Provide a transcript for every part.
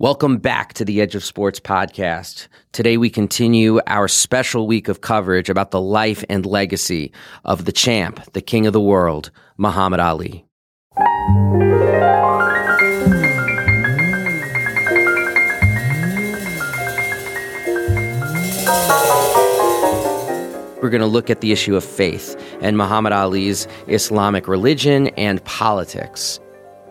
Welcome back to the Edge of Sports podcast. Today we continue our special week of coverage about the life and legacy of the champ, the king of the world, Muhammad Ali. We're going to look at the issue of faith and Muhammad Ali's Islamic religion and politics.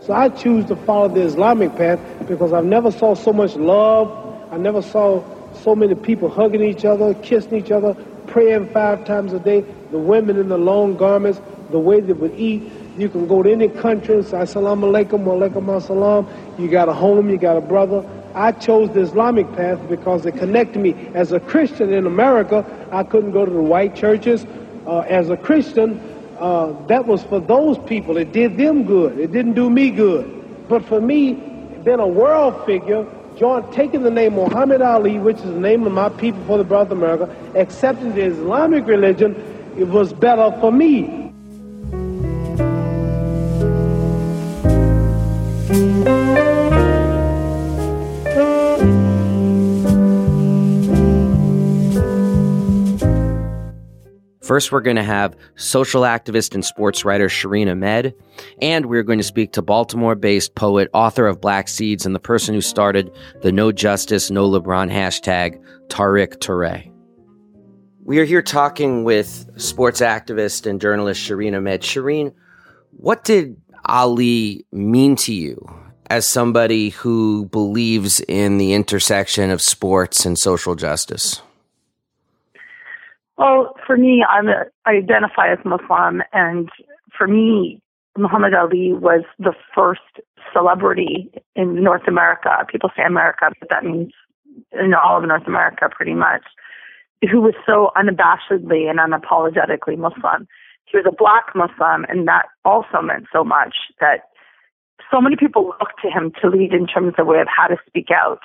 So I choose to follow the Islamic path because I've never saw so much love. I never saw so many people hugging each other, kissing each other, praying five times a day. The women in the long garments, the way they would eat. You can go to any country and say, Assalamu alaikum, wa alaikum assalam. You got a home, you got a brother. I chose the Islamic path because it connected me. As a Christian in America, I couldn't go to the white churches. Uh, as a Christian, uh, that was for those people. It did them good. It didn't do me good. But for me, being a world figure, John taking the name Muhammad Ali, which is the name of my people for the brother America, accepting the Islamic religion, it was better for me. First, we're going to have social activist and sports writer Shireen Ahmed, and we're going to speak to Baltimore based poet, author of Black Seeds, and the person who started the No Justice, No LeBron hashtag, Tariq Touré. We are here talking with sports activist and journalist Shireen Ahmed. Shireen, what did Ali mean to you as somebody who believes in the intersection of sports and social justice? Well, for me, I'm a, I identify as Muslim, and for me, Muhammad Ali was the first celebrity in North America. People say America, but that means in all of North America, pretty much, who was so unabashedly and unapologetically Muslim. He was a black Muslim, and that also meant so much that so many people looked to him to lead in terms of way of how to speak out,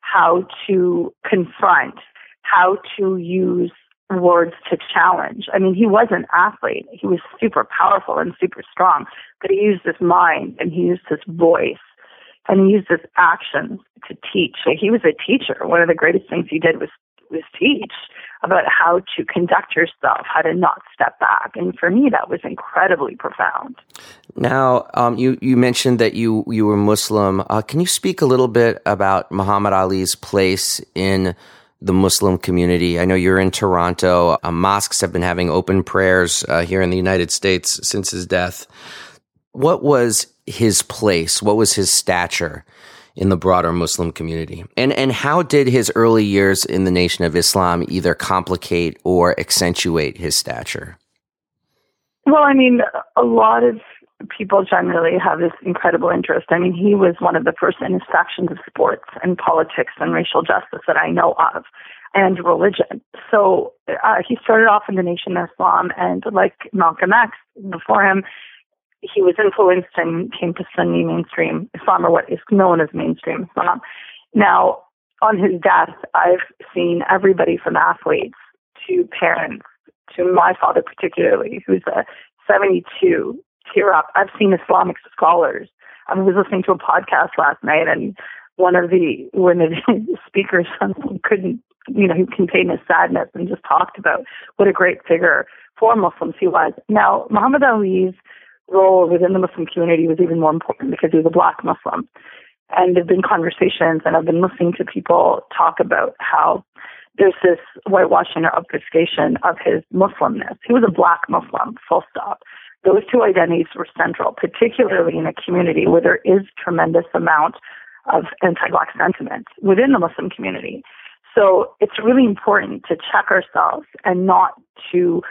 how to confront, how to use words to challenge. I mean, he was an athlete. He was super powerful and super strong, but he used his mind and he used his voice and he used his actions to teach. So he was a teacher. One of the greatest things he did was was teach about how to conduct yourself, how to not step back. And for me, that was incredibly profound. Now, um, you you mentioned that you you were Muslim. Uh, can you speak a little bit about Muhammad Ali's place in the Muslim community. I know you're in Toronto. Uh, mosques have been having open prayers uh, here in the United States since his death. What was his place? What was his stature in the broader Muslim community? And and how did his early years in the Nation of Islam either complicate or accentuate his stature? Well, I mean, a lot of people generally have this incredible interest. I mean, he was one of the first intersections of sports and politics and racial justice that I know of, and religion. So uh, he started off in the Nation of Islam, and like Malcolm X before him, he was influenced and came to Sunni mainstream Islam, or what is known as mainstream Islam. Now, on his death, I've seen everybody from athletes to parents to my father particularly, who's a 72 tear up. I've seen Islamic scholars. I was listening to a podcast last night, and one of the one of the speakers couldn't, you know, he contained his sadness and just talked about what a great figure for Muslims he was. Now, Muhammad Ali's role within the Muslim community was even more important because he was a black Muslim. And there've been conversations, and I've been listening to people talk about how there's this whitewashing or obfuscation of his Muslimness. He was a black Muslim, full stop those two identities were central, particularly in a community where there is tremendous amount of anti-black sentiment within the Muslim community. So it's really important to check ourselves and not to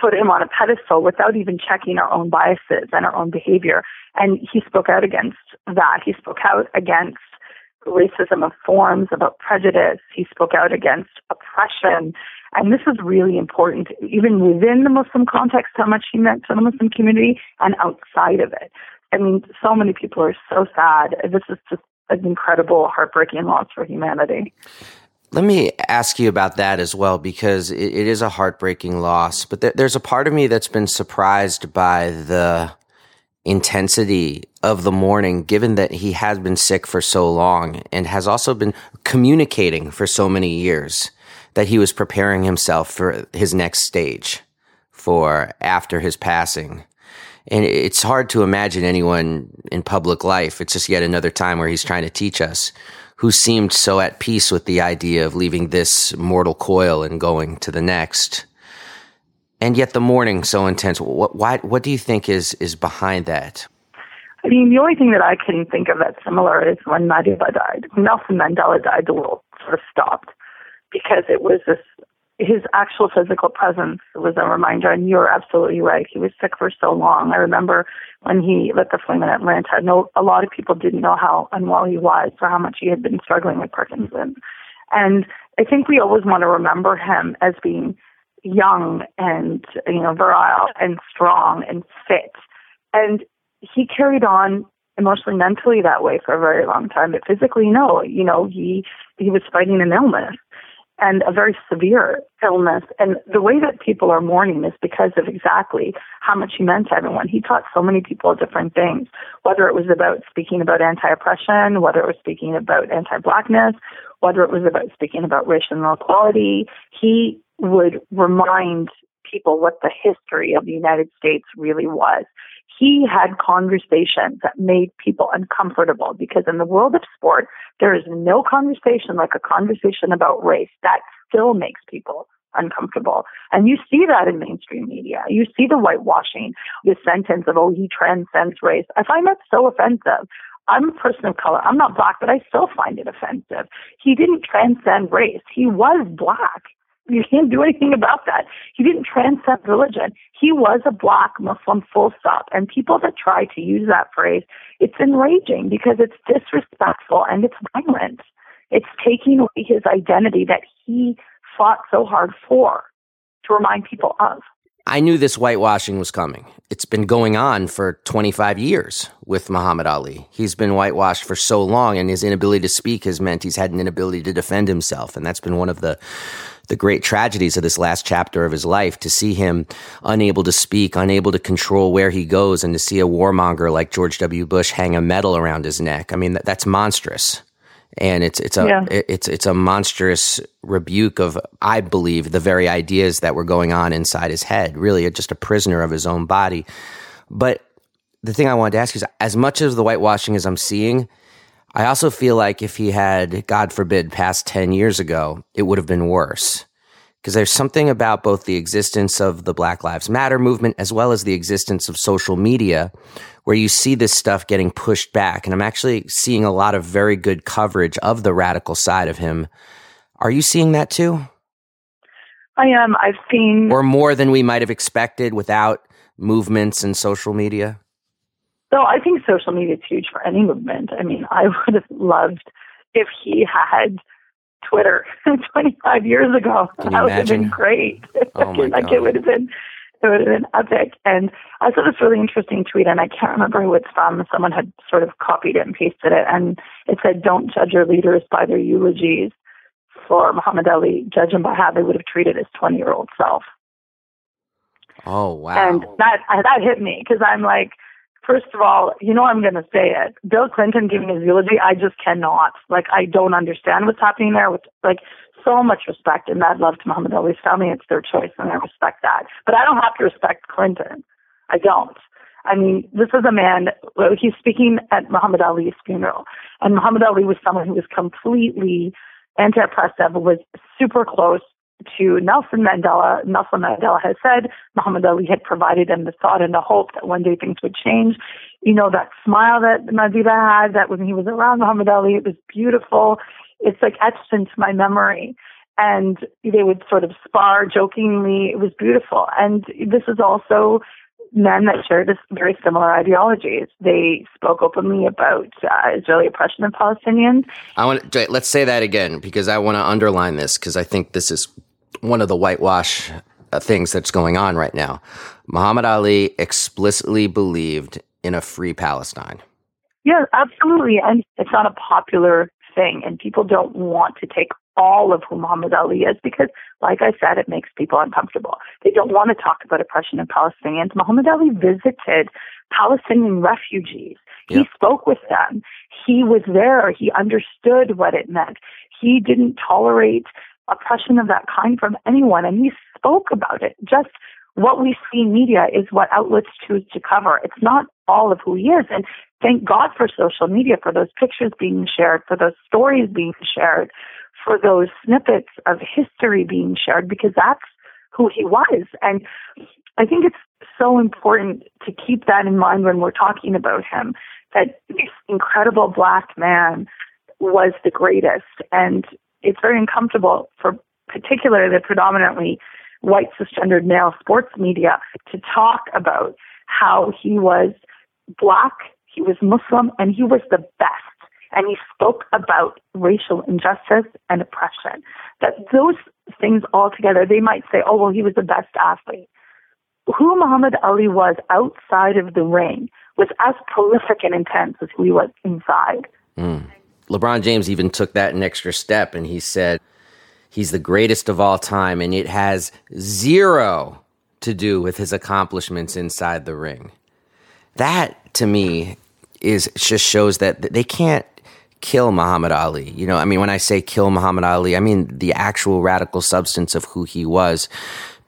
put him on a pedestal without even checking our own biases and our own behavior. And he spoke out against that. He spoke out against racism of forms, about prejudice. He spoke out against oppression and this is really important, even within the Muslim context, how much he meant to the Muslim community and outside of it. I mean, so many people are so sad. This is just an incredible, heartbreaking loss for humanity. Let me ask you about that as well, because it, it is a heartbreaking loss. But th- there's a part of me that's been surprised by the intensity of the mourning, given that he has been sick for so long and has also been communicating for so many years that he was preparing himself for his next stage for after his passing. And it's hard to imagine anyone in public life. It's just yet another time where he's trying to teach us who seemed so at peace with the idea of leaving this mortal coil and going to the next. And yet the mourning so intense. What, why, what do you think is, is behind that? I mean, the only thing that I can think of that's similar is when Madiba died. Nelson Mandela died, the world sort of stopped because it was this his actual physical presence was a reminder. And you're absolutely right. He was sick for so long. I remember when he lit the flame in Atlanta. No, a lot of people didn't know how unwell he was or how much he had been struggling with Parkinson's. And I think we always want to remember him as being young and you know virile and strong and fit. And he carried on emotionally, mentally that way for a very long time. But physically, no. You know, he he was fighting an illness and a very severe illness. And the way that people are mourning is because of exactly how much he meant to everyone. He taught so many people different things, whether it was about speaking about anti-oppression, whether it was speaking about anti-blackness, whether it was about speaking about racial inequality. He would remind people what the history of the United States really was he had conversations that made people uncomfortable because in the world of sport, there is no conversation like a conversation about race that still makes people uncomfortable. And you see that in mainstream media. You see the whitewashing, the sentence of, oh, he transcends race. I find that so offensive. I'm a person of color. I'm not black, but I still find it offensive. He didn't transcend race. He was black. You can't do anything about that. He didn't transcend religion. He was a black Muslim full stop. And people that try to use that phrase, it's enraging because it's disrespectful and it's violent. It's taking away his identity that he fought so hard for to remind people of. I knew this whitewashing was coming. It's been going on for 25 years with Muhammad Ali. He's been whitewashed for so long, and his inability to speak has meant he's had an inability to defend himself. And that's been one of the the great tragedies of this last chapter of his life to see him unable to speak, unable to control where he goes, and to see a warmonger like George W. Bush hang a medal around his neck. I mean, that, that's monstrous. And it's it's a yeah. it's it's a monstrous rebuke of I believe the very ideas that were going on inside his head. Really, just a prisoner of his own body. But the thing I wanted to ask you is, as much as the whitewashing as I'm seeing, I also feel like if he had, God forbid, passed 10 years ago, it would have been worse. Because there's something about both the existence of the Black Lives Matter movement as well as the existence of social media where you see this stuff getting pushed back. And I'm actually seeing a lot of very good coverage of the radical side of him. Are you seeing that too? I am. I've seen. Or more than we might have expected without movements and social media? So I think social media is huge for any movement. I mean, I would have loved if he had Twitter 25 years ago. Can that would have been great. Oh my like God. it would have been it would have been epic. And I saw this really interesting tweet, and I can't remember who it's from. Someone had sort of copied it and pasted it, and it said, "Don't judge your leaders by their eulogies." For Muhammad Ali, judge them by how they would have treated his 20-year-old self. Oh wow! And that that hit me because I'm like, First of all, you know I'm going to say it. Bill Clinton giving his eulogy, I just cannot. Like, I don't understand what's happening there. With like so much respect and mad love to Muhammad Ali's family, it's their choice, and I respect that. But I don't have to respect Clinton. I don't. I mean, this is a man. He's speaking at Muhammad Ali's funeral, and Muhammad Ali was someone who was completely anti-oppressive, was super close to Nelson Mandela. Nelson Mandela has said Muhammad Ali had provided him the thought and the hope that one day things would change. You know, that smile that Madiba had, that when he was around Muhammad Ali, it was beautiful. It's like etched into my memory. And they would sort of spar jokingly. It was beautiful. And this is also men that shared very similar ideologies. They spoke openly about uh, Israeli oppression of Palestinians. I want to, let's say that again because I want to underline this because I think this is one of the whitewash uh, things that's going on right now. Muhammad Ali explicitly believed in a free Palestine. Yeah, absolutely. And it's not a popular thing, and people don't want to take all of who Muhammad Ali is because, like I said, it makes people uncomfortable. They don't want to talk about oppression of Palestinians. Muhammad Ali visited Palestinian refugees. He spoke with them. He was there. He understood what it meant. He didn't tolerate oppression of that kind from anyone, and he spoke about it. Just what we see in media is what outlets choose to cover. It's not all of who he is. And thank God for social media, for those pictures being shared, for those stories being shared, for those snippets of history being shared, because that's who he was. And I think it's so important to keep that in mind when we're talking about him, that this incredible black man was the greatest. And it's very uncomfortable for particularly the predominantly white cisgendered male sports media to talk about how he was black, he was Muslim, and he was the best. And he spoke about racial injustice and oppression. That those things all together, they might say, oh, well, he was the best athlete. Who Muhammad Ali was outside of the ring was as prolific and intense as he was inside. Mm. LeBron James even took that an extra step and he said, He's the greatest of all time, and it has zero to do with his accomplishments inside the ring. That to me is just shows that they can't kill Muhammad Ali. You know, I mean, when I say kill Muhammad Ali, I mean the actual radical substance of who he was.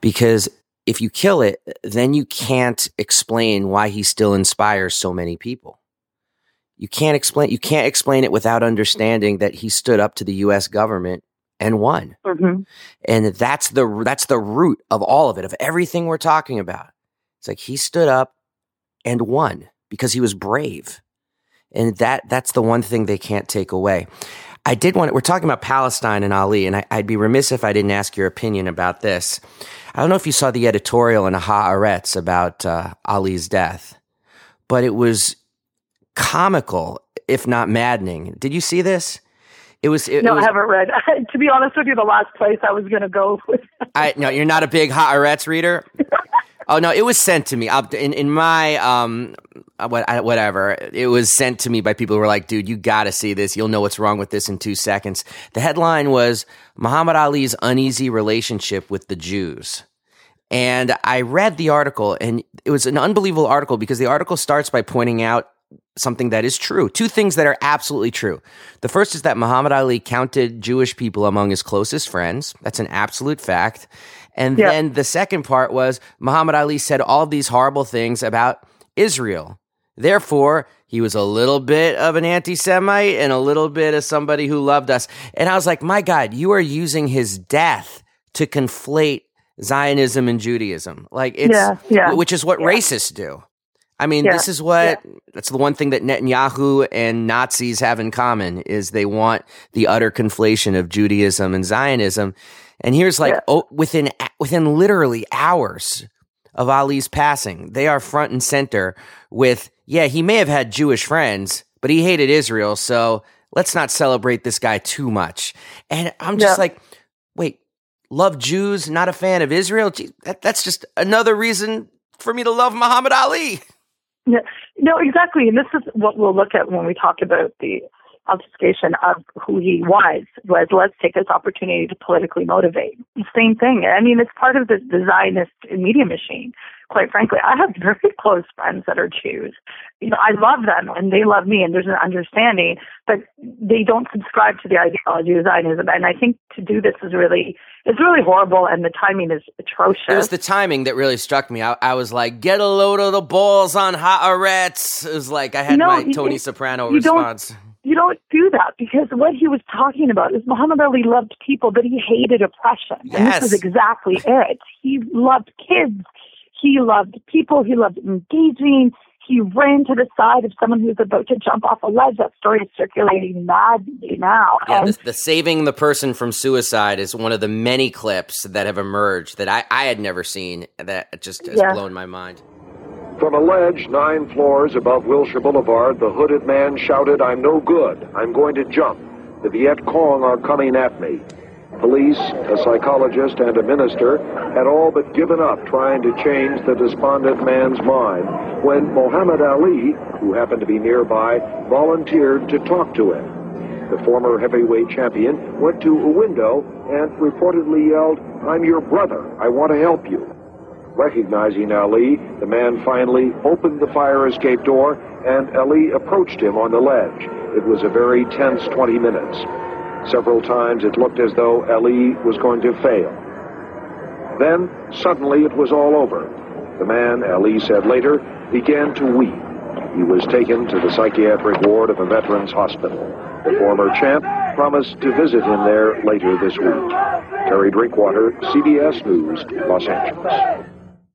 Because if you kill it, then you can't explain why he still inspires so many people. You can't explain you can't explain it without understanding that he stood up to the US government and won. Mm-hmm. And that's the that's the root of all of it, of everything we're talking about. It's like he stood up and won because he was brave. And that that's the one thing they can't take away. I did want we're talking about Palestine and Ali, and I, would be remiss if I didn't ask your opinion about this. I don't know if you saw the editorial in Haaretz about uh, Ali's death, but it was comical, if not maddening. Did you see this? It was. It, no, it was, I haven't read. to be honest with you, the last place I was going to go. With I no, you're not a big Haaretz reader. oh no, it was sent to me in in my um what whatever. It was sent to me by people who were like, "Dude, you got to see this. You'll know what's wrong with this in two seconds." The headline was Muhammad Ali's uneasy relationship with the Jews. And I read the article, and it was an unbelievable article because the article starts by pointing out something that is true. Two things that are absolutely true. The first is that Muhammad Ali counted Jewish people among his closest friends. That's an absolute fact. And yeah. then the second part was Muhammad Ali said all these horrible things about Israel. Therefore, he was a little bit of an anti Semite and a little bit of somebody who loved us. And I was like, my God, you are using his death to conflate Zionism and Judaism. Like it's, yeah, yeah, which is what yeah. racists do. I mean, yeah. this is what yeah. that's the one thing that Netanyahu and Nazis have in common is they want the utter conflation of Judaism and Zionism. And here's like yeah. oh, within within literally hours of Ali's passing, they are front and center with yeah, he may have had Jewish friends, but he hated Israel, so let's not celebrate this guy too much. And I'm just like, wait, love Jews, not a fan of Israel? Gee, that, that's just another reason for me to love Muhammad Ali. Yeah, no, exactly. And this is what we'll look at when we talk about the obfuscation of who he was, was let's take this opportunity to politically motivate. Same thing. I mean, it's part of the, the Zionist media machine. Quite frankly, I have very close friends that are Jews. You know, I love them and they love me and there's an understanding, but they don't subscribe to the ideology of Zionism. And I think to do this is really, it's really horrible and the timing is atrocious. It was the timing that really struck me. I, I was like, get a load of the balls on Haaretz. It was like I had no, my Tony Soprano response. Don't, you don't do that because what he was talking about is Muhammad Ali loved people, but he hated oppression. Yes. And this is exactly it. He loved kids. He loved people. He loved engaging. He ran to the side of someone who was about to jump off a ledge. That story is circulating madly now. Yeah, the, the, saving the person from suicide is one of the many clips that have emerged that I, I had never seen that just has yeah. blown my mind. From a ledge nine floors above Wilshire Boulevard, the hooded man shouted, I'm no good. I'm going to jump. The Viet Cong are coming at me. Police, a psychologist, and a minister had all but given up trying to change the despondent man's mind when Muhammad Ali, who happened to be nearby, volunteered to talk to him. The former heavyweight champion went to a window and reportedly yelled, I'm your brother. I want to help you. Recognizing Ali, the man finally opened the fire escape door and Ali approached him on the ledge. It was a very tense 20 minutes. Several times it looked as though Ali was going to fail. Then, suddenly, it was all over. The man, Ali said later, began to weep. He was taken to the psychiatric ward of a veterans hospital. The former champ promised to visit him there later this week. Terry Drinkwater, CBS News, Los Angeles.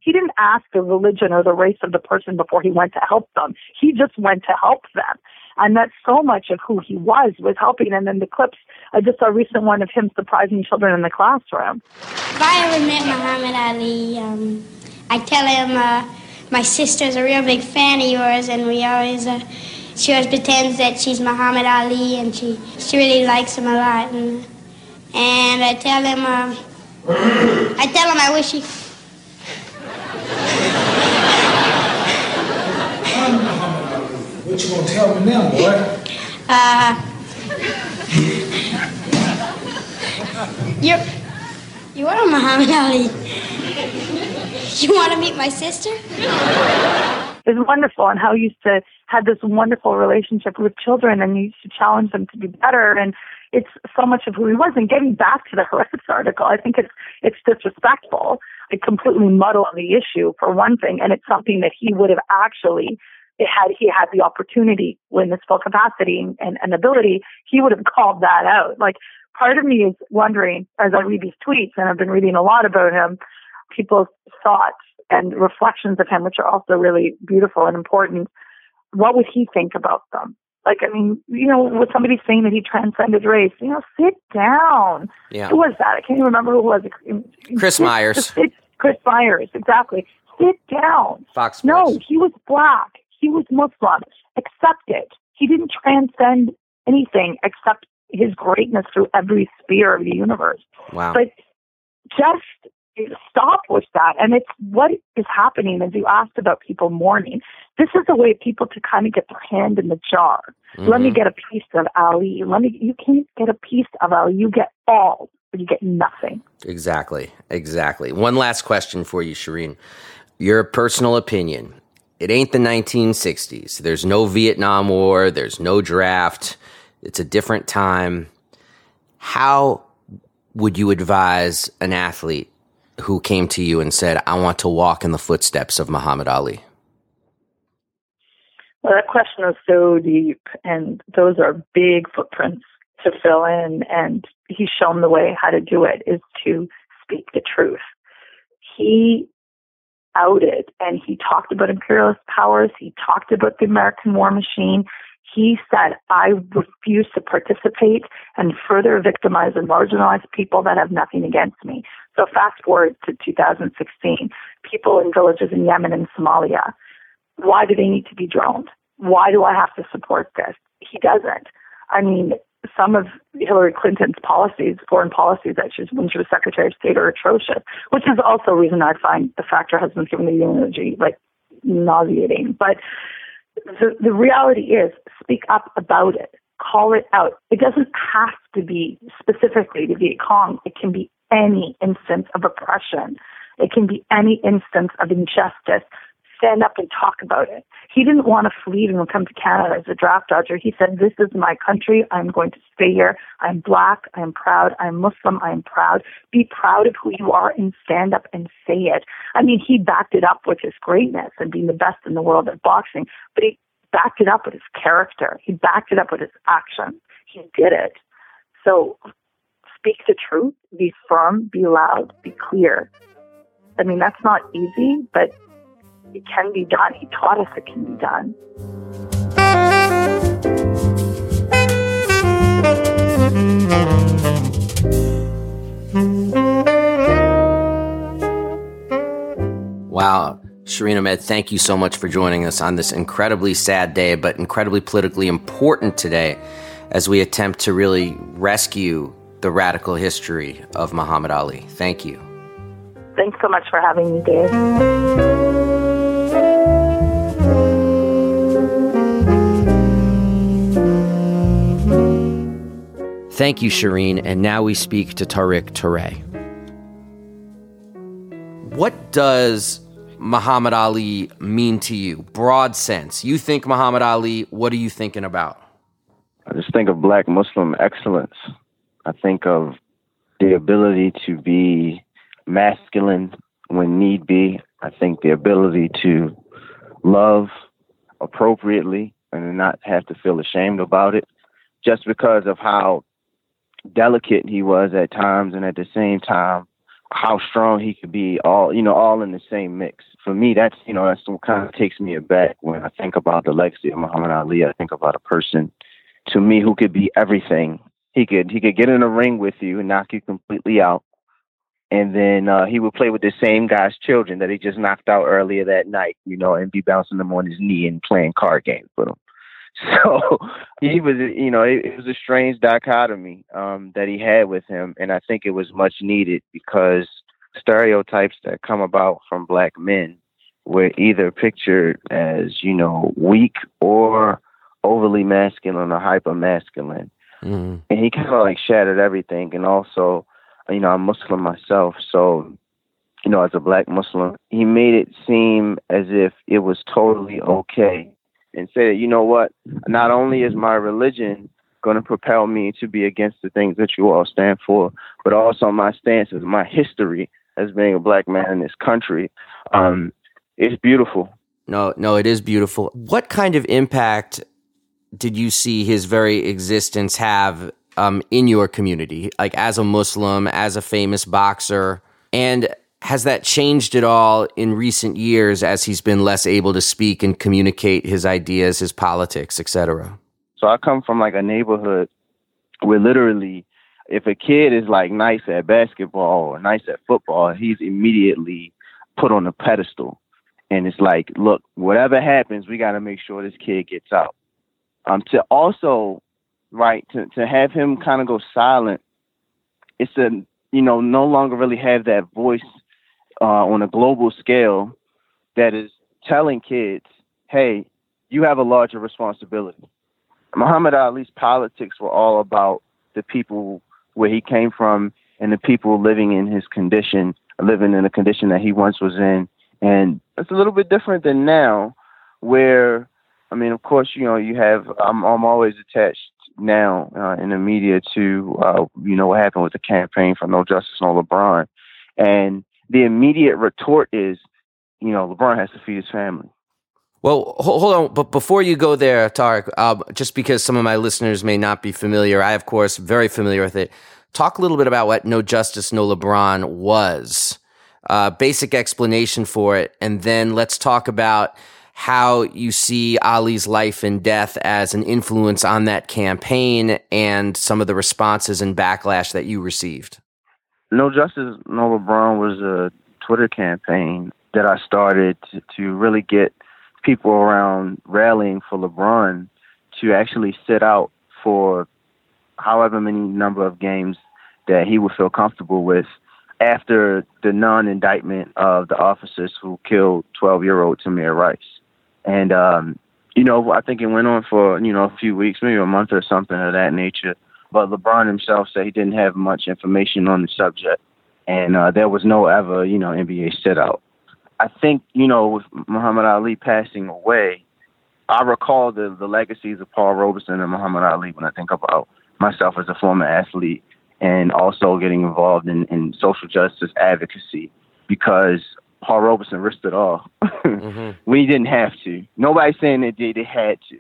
He didn't ask the religion or the race of the person before he went to help them. He just went to help them. And that's so much of who he was, was helping. And then the clips, I just saw a recent one of him surprising children in the classroom. If I ever met Muhammad Ali, um, I tell him uh, my sister's a real big fan of yours, and we always, uh, she always pretends that she's Muhammad Ali, and she, she really likes him a lot. And, and I tell him, uh, I tell him I wish he. What you gonna tell me now, boy? Uh, you're, you are Muhammad Ali. You want to meet my sister? It's wonderful, and how he used to have this wonderful relationship with children, and he used to challenge them to be better. And it's so much of who he was. And getting back to the Haaretz article, I think it's it's disrespectful. It completely muddled the issue for one thing, and it's something that he would have actually had he had the opportunity when this full capacity and, and ability, he would have called that out. Like part of me is wondering as I read these tweets, and I've been reading a lot about him, people's thoughts and reflections of him, which are also really beautiful and important. What would he think about them? Like, I mean, you know, with somebody saying that he transcended race, you know, sit down. Yeah. Who was that? I can't even remember who it was. Chris Sit- Myers. sit- Chris Myers, exactly. Sit down. Fox No, he was black. He was Muslim. Accept it. He didn't transcend anything except his greatness through every sphere of the universe. Wow. But just stop with that. And it's what is happening as you asked about people mourning. This is a way people to kind of get their hand in the jar. Let me Mhm. get a piece of Ali. Let me. You can't get a piece of Ali. You get all, but you get nothing. Exactly. Exactly. One last question for you, Shireen. Your personal opinion. It ain't the 1960s. There's no Vietnam War. There's no draft. It's a different time. How would you advise an athlete who came to you and said, I want to walk in the footsteps of Muhammad Ali? Well, that question is so deep, and those are big footprints to fill in. And he's shown the way how to do it is to speak the truth. He outed and he talked about imperialist powers. He talked about the American war machine. He said, I refuse to participate and further victimize and marginalize people that have nothing against me. So fast forward to 2016, people in villages in Yemen and Somalia why do they need to be droned? Why do I have to support this? He doesn't. I mean, some of Hillary Clinton's policies, foreign policies that she when she was Secretary of State, are atrocious, which is also a reason I find the fact her husband's giving the eulogy like nauseating. But the, the reality is, speak up about it. Call it out. It doesn't have to be specifically to Viet Cong. It can be any instance of oppression. It can be any instance of injustice stand up and talk about it. He didn't want to flee and come to Canada as a draft dodger. He said, This is my country. I'm going to stay here. I'm black. I'm proud. I'm Muslim. I'm proud. Be proud of who you are and stand up and say it. I mean, he backed it up with his greatness and being the best in the world at boxing, but he backed it up with his character. He backed it up with his actions. He did it. So speak the truth, be firm, be loud, be clear. I mean, that's not easy, but it can be done. He taught us it can be done. Wow. Shireen Ahmed, thank you so much for joining us on this incredibly sad day, but incredibly politically important today as we attempt to really rescue the radical history of Muhammad Ali. Thank you. Thanks so much for having me, Dave. Thank you, Shireen. And now we speak to Tariq Touré. What does Muhammad Ali mean to you? Broad sense. You think Muhammad Ali, what are you thinking about? I just think of black Muslim excellence. I think of the ability to be masculine when need be. I think the ability to love appropriately and not have to feel ashamed about it just because of how delicate he was at times and at the same time how strong he could be all you know all in the same mix. For me that's you know that's what kind of takes me aback when i think about the legacy of muhammad ali. I think about a person to me who could be everything. He could he could get in a ring with you and knock you completely out and then uh, he would play with the same guy's children that he just knocked out earlier that night, you know, and be bouncing them on his knee and playing card games with him. So he was, you know, it, it was a strange dichotomy um, that he had with him, and I think it was much needed because stereotypes that come about from black men were either pictured as, you know, weak or overly masculine or hyper masculine. Mm-hmm. And he kind of like shattered everything. And also, you know, I'm Muslim myself, so you know, as a black Muslim, he made it seem as if it was totally okay and say that, you know what, not only is my religion going to propel me to be against the things that you all stand for, but also my stances, my history as being a black man in this country. Um, it's beautiful. No, no, it is beautiful. What kind of impact did you see his very existence have um, in your community, like as a Muslim, as a famous boxer? And has that changed at all in recent years as he's been less able to speak and communicate his ideas, his politics, etc.? So I come from like a neighborhood where literally if a kid is like nice at basketball or nice at football, he's immediately put on a pedestal. And it's like, look, whatever happens, we got to make sure this kid gets out. Um, to also, right, to, to have him kind of go silent, it's a, you know, no longer really have that voice uh, on a global scale that is telling kids, hey, you have a larger responsibility. Muhammad Ali's politics were all about the people where he came from and the people living in his condition, living in the condition that he once was in. And it's a little bit different than now, where, I mean, of course, you know, you have, I'm, I'm always attached now uh, in the media to, uh, you know, what happened with the campaign for No Justice, No LeBron. And the immediate retort is, you know, LeBron has to feed his family. Well, hold on, but before you go there, Tariq, uh, just because some of my listeners may not be familiar, I of course very familiar with it. Talk a little bit about what No Justice, No LeBron was, uh, basic explanation for it, and then let's talk about how you see Ali's life and death as an influence on that campaign and some of the responses and backlash that you received. No Justice, No LeBron was a Twitter campaign that I started to, to really get people around rallying for LeBron to actually sit out for however many number of games that he would feel comfortable with after the non-indictment of the officers who killed 12-year-old Tamir Rice. And um, you know, I think it went on for you know a few weeks, maybe a month or something of that nature. But LeBron himself said he didn't have much information on the subject, and uh, there was no ever, you know, NBA sit out. I think, you know, with Muhammad Ali passing away, I recall the, the legacies of Paul Robeson and Muhammad Ali when I think about myself as a former athlete and also getting involved in, in social justice advocacy because Paul Robeson risked it all mm-hmm. he didn't have to. Nobody's saying that they, they had to.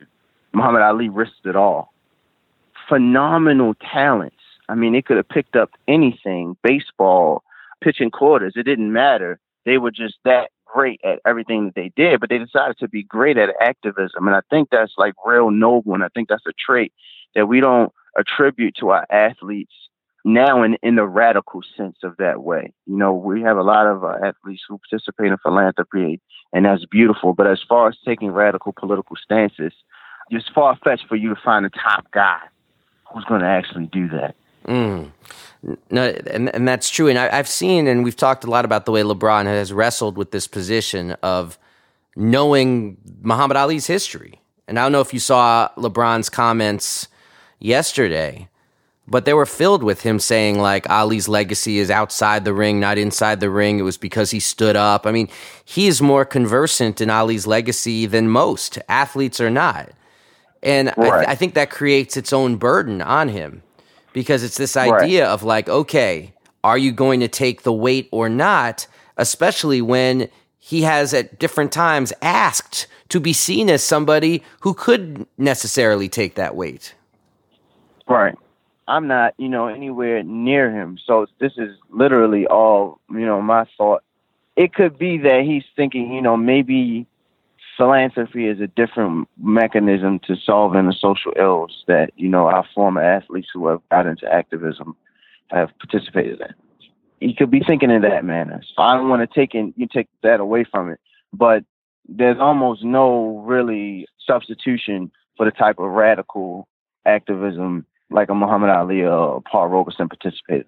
Muhammad Ali risked it all phenomenal talents. I mean, they could have picked up anything, baseball, pitching quarters. It didn't matter. They were just that great at everything that they did, but they decided to be great at activism. And I think that's like real noble. And I think that's a trait that we don't attribute to our athletes now in, in the radical sense of that way. You know, we have a lot of uh, athletes who participate in philanthropy, and that's beautiful. But as far as taking radical political stances, it's far fetched for you to find a top guy who's going to actually do that. Mm. No, and, and that's true. And I, have seen, and we've talked a lot about the way LeBron has wrestled with this position of knowing Muhammad Ali's history. And I don't know if you saw LeBron's comments yesterday, but they were filled with him saying like Ali's legacy is outside the ring, not inside the ring. It was because he stood up. I mean, he is more conversant in Ali's legacy than most athletes are not. And right. I, th- I, think that creates its own burden on him because it's this idea right. of like, okay, are you going to take the weight or not? Especially when he has at different times asked to be seen as somebody who could necessarily take that weight. Right. I'm not, you know, anywhere near him. So this is literally all, you know, my thought. It could be that he's thinking, you know, maybe philanthropy is a different mechanism to solving the social ills that, you know, our former athletes who have got into activism have participated in. You could be thinking in that manner. So I don't want to take in, you take that away from it. But there's almost no really substitution for the type of radical activism like a Muhammad Ali or Paul Robeson participated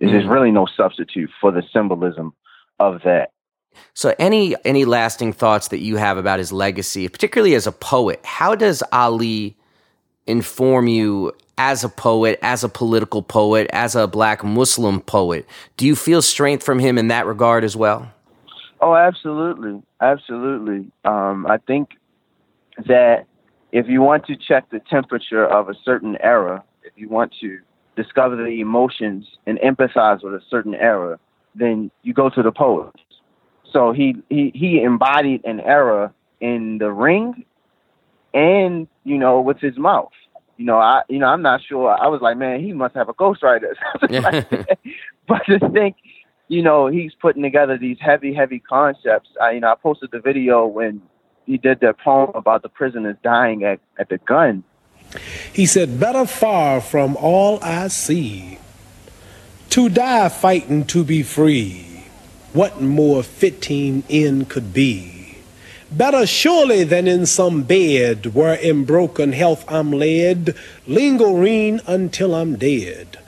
in. There's mm. really no substitute for the symbolism of that. So, any any lasting thoughts that you have about his legacy, particularly as a poet? How does Ali inform you as a poet, as a political poet, as a Black Muslim poet? Do you feel strength from him in that regard as well? Oh, absolutely, absolutely. Um, I think that if you want to check the temperature of a certain era, if you want to discover the emotions and empathize with a certain era, then you go to the poets. So he he he embodied an era in the ring, and you know with his mouth. You know, I you know I'm not sure. I was like, man, he must have a ghostwriter. but to think, you know, he's putting together these heavy, heavy concepts. I you know I posted the video when he did that poem about the prisoners dying at, at the gun he said, Better far from all I see to die fighting to be free. What more fitting end could be? Better surely than in some bed where in broken health I'm led, lingering until I'm dead.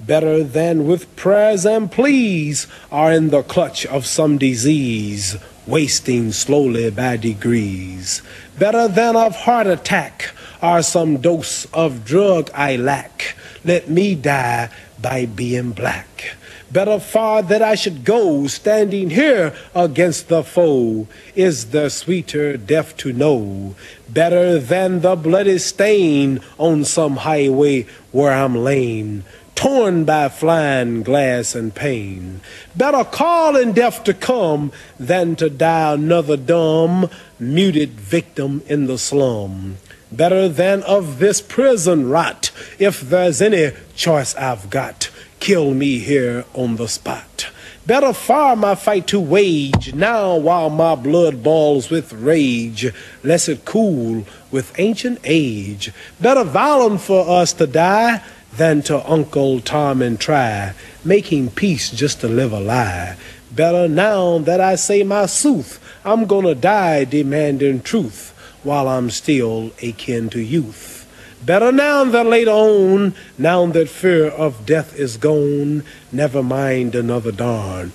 Better than with prayers and pleas are in the clutch of some disease, wasting slowly by degrees. Better than of heart attack or some dose of drug I lack. Let me die by being black. Better far that I should go standing here against the foe is the sweeter death to know. Better than the bloody stain on some highway where I'm lame torn by flying glass and pain. Better call in death to come than to die another dumb, muted victim in the slum better than of this prison rot. If there's any choice I've got, kill me here on the spot. Better far my fight to wage now while my blood boils with rage, lest it cool with ancient age. Better violent for us to die than to Uncle Tom and try, making peace just to live a lie. Better now that I say my sooth, I'm gonna die demanding truth while I'm still akin to youth. Better now than later on, now that fear of death is gone, never mind another dawn.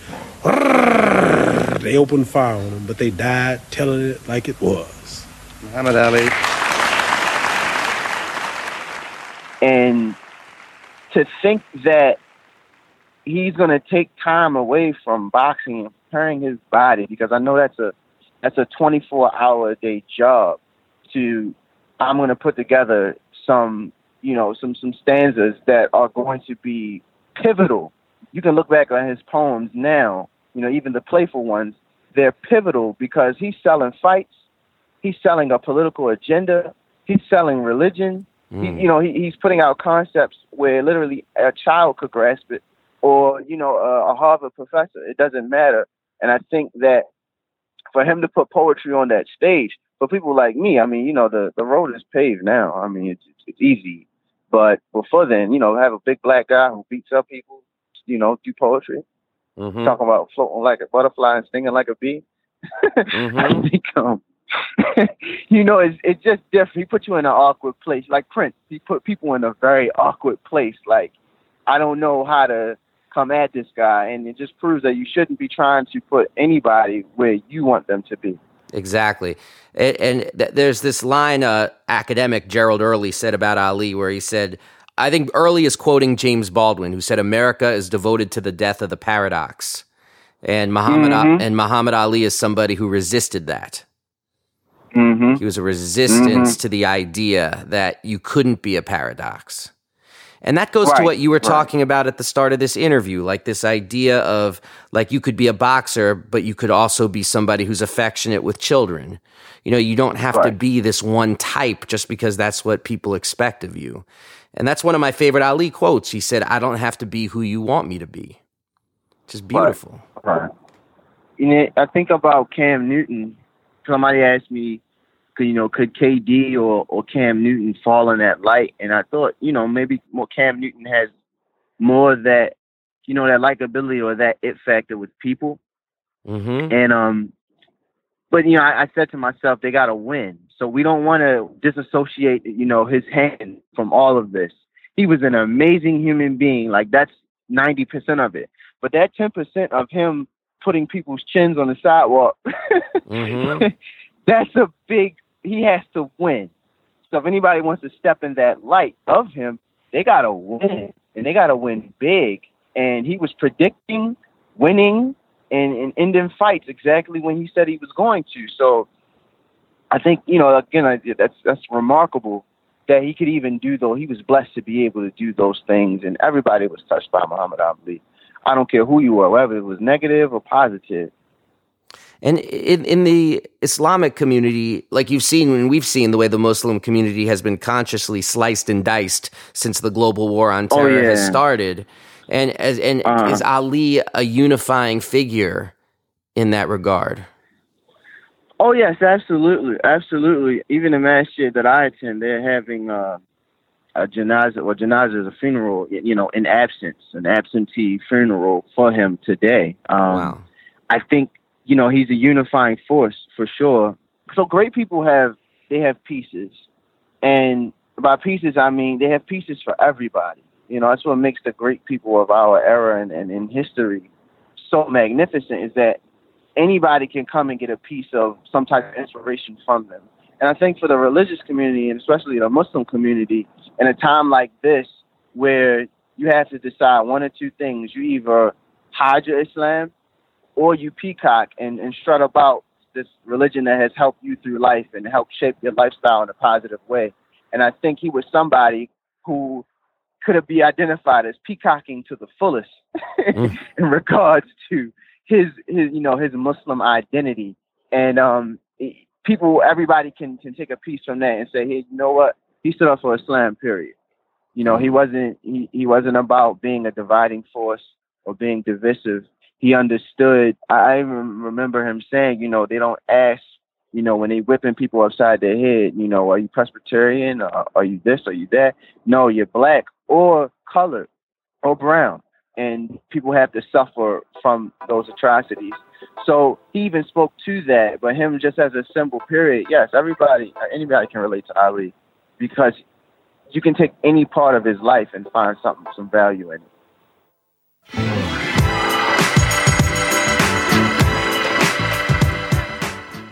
They opened fire on him, but they died telling it like it was. Muhammad Ali. And to think that he's going to take time away from boxing and preparing his body, because I know that's a that's a 24 hour a day job to I'm going to put together some, you know, some some stanzas that are going to be pivotal. You can look back on his poems now, you know, even the playful ones, they're pivotal because he's selling fights, he's selling a political agenda, he's selling religion. Mm. He, you know, he, he's putting out concepts where literally a child could grasp it, or you know, a, a Harvard professor. It doesn't matter. And I think that for him to put poetry on that stage, for people like me, I mean, you know, the, the road is paved now. I mean, it's, it's, it's easy. But before then, you know, have a big black guy who beats up people, you know, do poetry, mm-hmm. talking about floating like a butterfly and stinging like a bee. mm-hmm. I think, um, you know, it's it's just different. He put you in an awkward place, like Prince. He put people in a very awkward place. Like, I don't know how to come at this guy, and it just proves that you shouldn't be trying to put anybody where you want them to be. Exactly. And, and th- there's this line uh, academic Gerald Early said about Ali where he said, I think Early is quoting James Baldwin, who said America is devoted to the death of the paradox. And Muhammad mm-hmm. and Muhammad Ali is somebody who resisted that. Mm-hmm. He was a resistance mm-hmm. to the idea that you couldn't be a paradox. And that goes right, to what you were right. talking about at the start of this interview, like this idea of like you could be a boxer, but you could also be somebody who's affectionate with children. You know, you don't have right. to be this one type just because that's what people expect of you. And that's one of my favorite Ali quotes. He said, I don't have to be who you want me to be. Just beautiful. Right. You know, I think about Cam Newton. Somebody asked me, you know, could KD or, or Cam Newton fall in that light? And I thought, you know, maybe more Cam Newton has more that, you know, that likability or that it factor with people. Mm-hmm. And um, but you know, I, I said to myself, they got to win. So we don't want to disassociate, you know, his hand from all of this. He was an amazing human being. Like that's ninety percent of it. But that ten percent of him putting people's chins on the sidewalk, mm-hmm. that's a big he has to win. So if anybody wants to step in that light of him, they gotta win, and they gotta win big. And he was predicting winning and, and ending fights exactly when he said he was going to. So I think you know again I, that's that's remarkable that he could even do though he was blessed to be able to do those things, and everybody was touched by Muhammad Ali. I don't care who you were, whether it was negative or positive. And in, in the Islamic community, like you've seen and we've seen the way the Muslim community has been consciously sliced and diced since the global war on oh, terror oh, yeah. has started. And as and uh-huh. is Ali a unifying figure in that regard? Oh yes, absolutely, absolutely. Even the masjid that I attend, they're having uh, a janazah or janazah is a funeral, you know, in absence, an absentee funeral for him today. Um, wow. I think you know, he's a unifying force for sure. So great people have they have pieces, and by pieces I mean they have pieces for everybody. You know, that's what makes the great people of our era and, and in history so magnificent is that anybody can come and get a piece of some type of inspiration from them. And I think for the religious community and especially the Muslim community, in a time like this where you have to decide one or two things, you either hide your Islam or you peacock and, and strut about this religion that has helped you through life and helped shape your lifestyle in a positive way. And I think he was somebody who could have be identified as peacocking to the fullest mm. in regards to his his you know his Muslim identity. And um, people, everybody can can take a piece from that and say, hey, you know what? He stood up for Islam. Period. You know, he wasn't he, he wasn't about being a dividing force or being divisive he understood. I even remember him saying, you know, they don't ask, you know, when they whipping people upside their head, you know, are you Presbyterian? Or, are you this? Are you that? No, you're black or colored or brown. And people have to suffer from those atrocities. So he even spoke to that, but him just as a simple period, yes, everybody, anybody can relate to Ali because you can take any part of his life and find something, some value in it.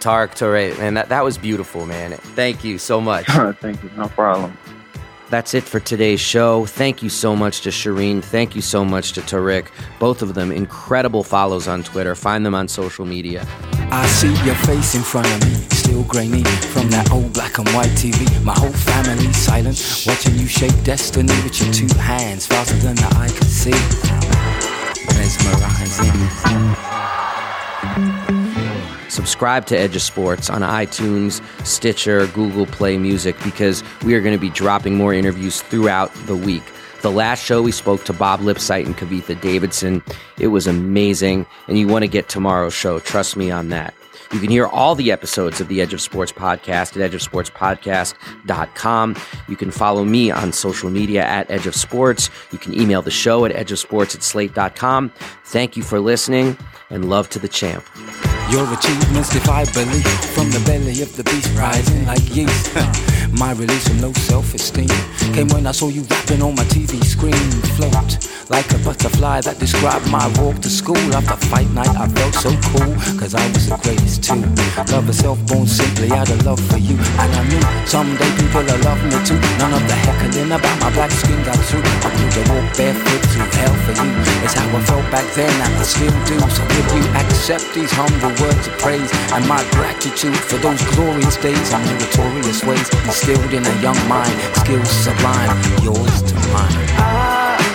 Tariq Toure, man, that, that was beautiful, man. Thank you so much. Thank you. No problem. That's it for today's show. Thank you so much to Shireen. Thank you so much to Tariq. Both of them incredible follows on Twitter. Find them on social media. I see your face in front of me, still grainy from that old black and white TV. My whole family silent, watching you shape destiny with your two hands faster than the eye can see. Mesmerizing. Subscribe to Edge of Sports on iTunes, Stitcher, Google Play Music because we are going to be dropping more interviews throughout the week. The last show we spoke to Bob Lipsyte and Kavitha Davidson. It was amazing, and you want to get tomorrow's show. Trust me on that. You can hear all the episodes of the Edge of Sports podcast at edgeofsportspodcast.com. You can follow me on social media at Edge of Sports. You can email the show at edgeofsports at slate.com. Thank you for listening, and love to the champ. Your achievements defy belief from the belly of the beast rising like yeast. My release from low self-esteem came when I saw you rapping on my TV screen. Float like a butterfly that described my walk to school. After fight night, I felt so cool, cause I was the greatest too. Love herself born simply out of love for you. And I knew someday people will love me too. None of the heckling about my black skin got through. I could walk barefoot through hell for you. It's how I felt back then, and I still do. So if you accept these humble words of praise and my gratitude for those glorious days and meritorious ways instilled in a young mind, skills sublime, yours to mine.